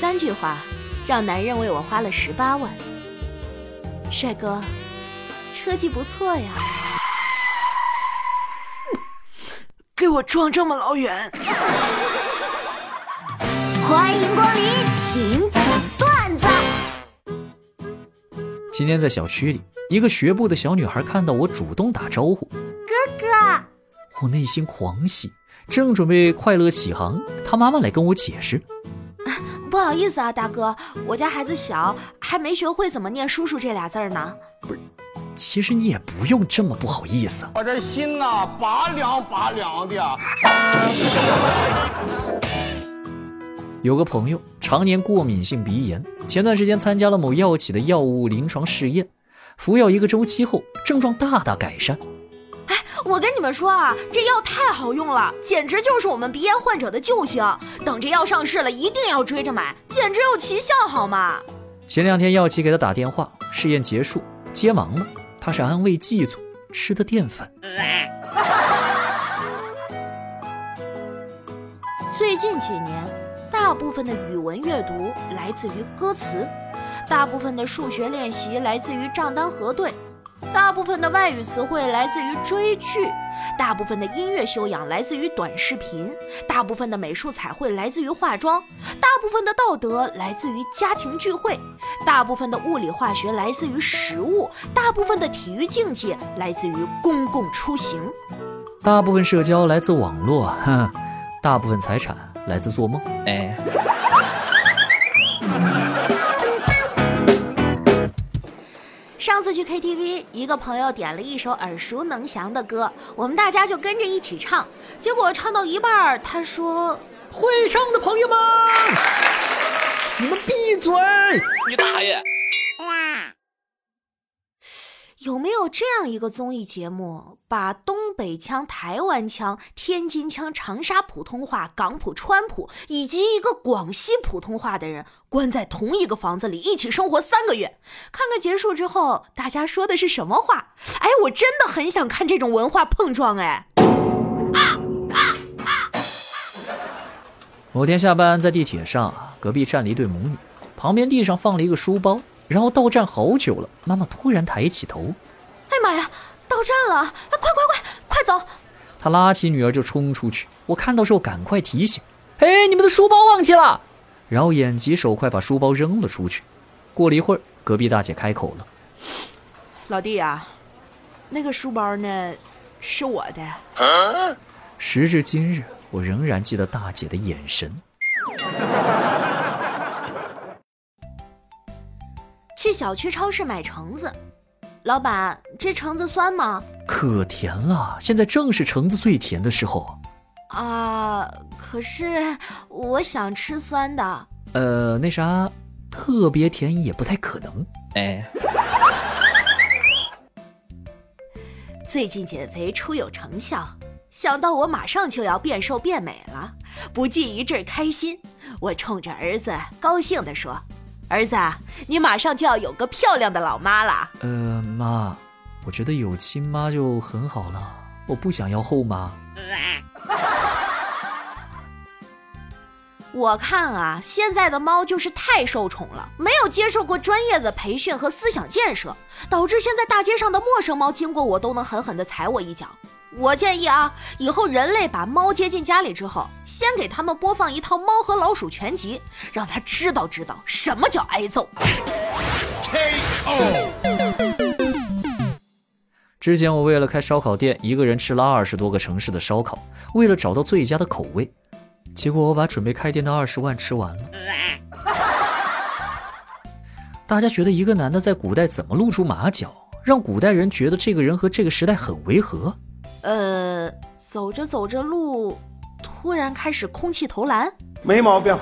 三句话，让男人为我花了十八万。帅哥，车技不错呀。给我撞这么老远。欢迎光临，请讲段子。今天在小区里，一个学步的小女孩看到我，主动打招呼：“哥哥。”我内心狂喜，正准备快乐起航，她妈妈来跟我解释：“不好意思啊，大哥，我家孩子小，还没学会怎么念‘叔叔’这俩字儿呢。”不是。其实你也不用这么不好意思。我这心呐，拔凉拔凉的。有个朋友常年过敏性鼻炎，前段时间参加了某药企的药物临床试验，服药一个周期后，症状大大改善。哎，我跟你们说啊，这药太好用了，简直就是我们鼻炎患者的救星。等这药上市了，一定要追着买，简直有奇效，好吗？前两天药企给他打电话，试验结束，接忙了。他是安慰剂组吃的淀粉。最近几年，大部分的语文阅读来自于歌词，大部分的数学练习来自于账单核对。大部分的外语词汇来自于追剧，大部分的音乐修养来自于短视频，大部分的美术彩绘来自于化妆，大部分的道德来自于家庭聚会，大部分的物理化学来自于食物，大部分的体育竞技来自于公共出行，大部分社交来自网络，哼，大部分财产来自做梦，哎。上次去 KTV，一个朋友点了一首耳熟能详的歌，我们大家就跟着一起唱。结果唱到一半，他说：“会唱的朋友们，你们闭嘴！你大爷！”有没有这样一个综艺节目，把东北腔、台湾腔、天津腔、长沙普通话、港普、川普以及一个广西普通话的人关在同一个房子里一起生活三个月，看看结束之后大家说的是什么话？哎，我真的很想看这种文化碰撞。哎，某天下班在地铁上，隔壁站了一对母女，旁边地上放了一个书包。然后到站好久了，妈妈突然抬起头，哎妈呀，到站了！快快快快走！她拉起女儿就冲出去。我看到之后赶快提醒：“哎，你们的书包忘记了！”然后眼疾手快把书包扔了出去。过了一会儿，隔壁大姐开口了：“老弟啊，那个书包呢，是我的。”时至今日，我仍然记得大姐的眼神。去小区超市买橙子，老板，这橙子酸吗？可甜了，现在正是橙子最甜的时候。啊，可是我想吃酸的。呃，那啥，特别甜也不太可能。哎，最近减肥初有成效，想到我马上就要变瘦变美了，不禁一阵开心。我冲着儿子高兴地说。儿子，你马上就要有个漂亮的老妈了。呃，妈，我觉得有亲妈就很好了，我不想要后妈。我看啊，现在的猫就是太受宠了，没有接受过专业的培训和思想建设，导致现在大街上的陌生猫经过我都能狠狠地踩我一脚。我建议啊，以后人类把猫接进家里之后，先给他们播放一套《猫和老鼠》全集，让他知道知道什么叫挨揍。之前我为了开烧烤店，一个人吃了二十多个城市的烧烤，为了找到最佳的口味，结果我把准备开店的二十万吃完了。大家觉得一个男的在古代怎么露出马脚，让古代人觉得这个人和这个时代很违和？呃，走着走着路，突然开始空气投篮，没毛病。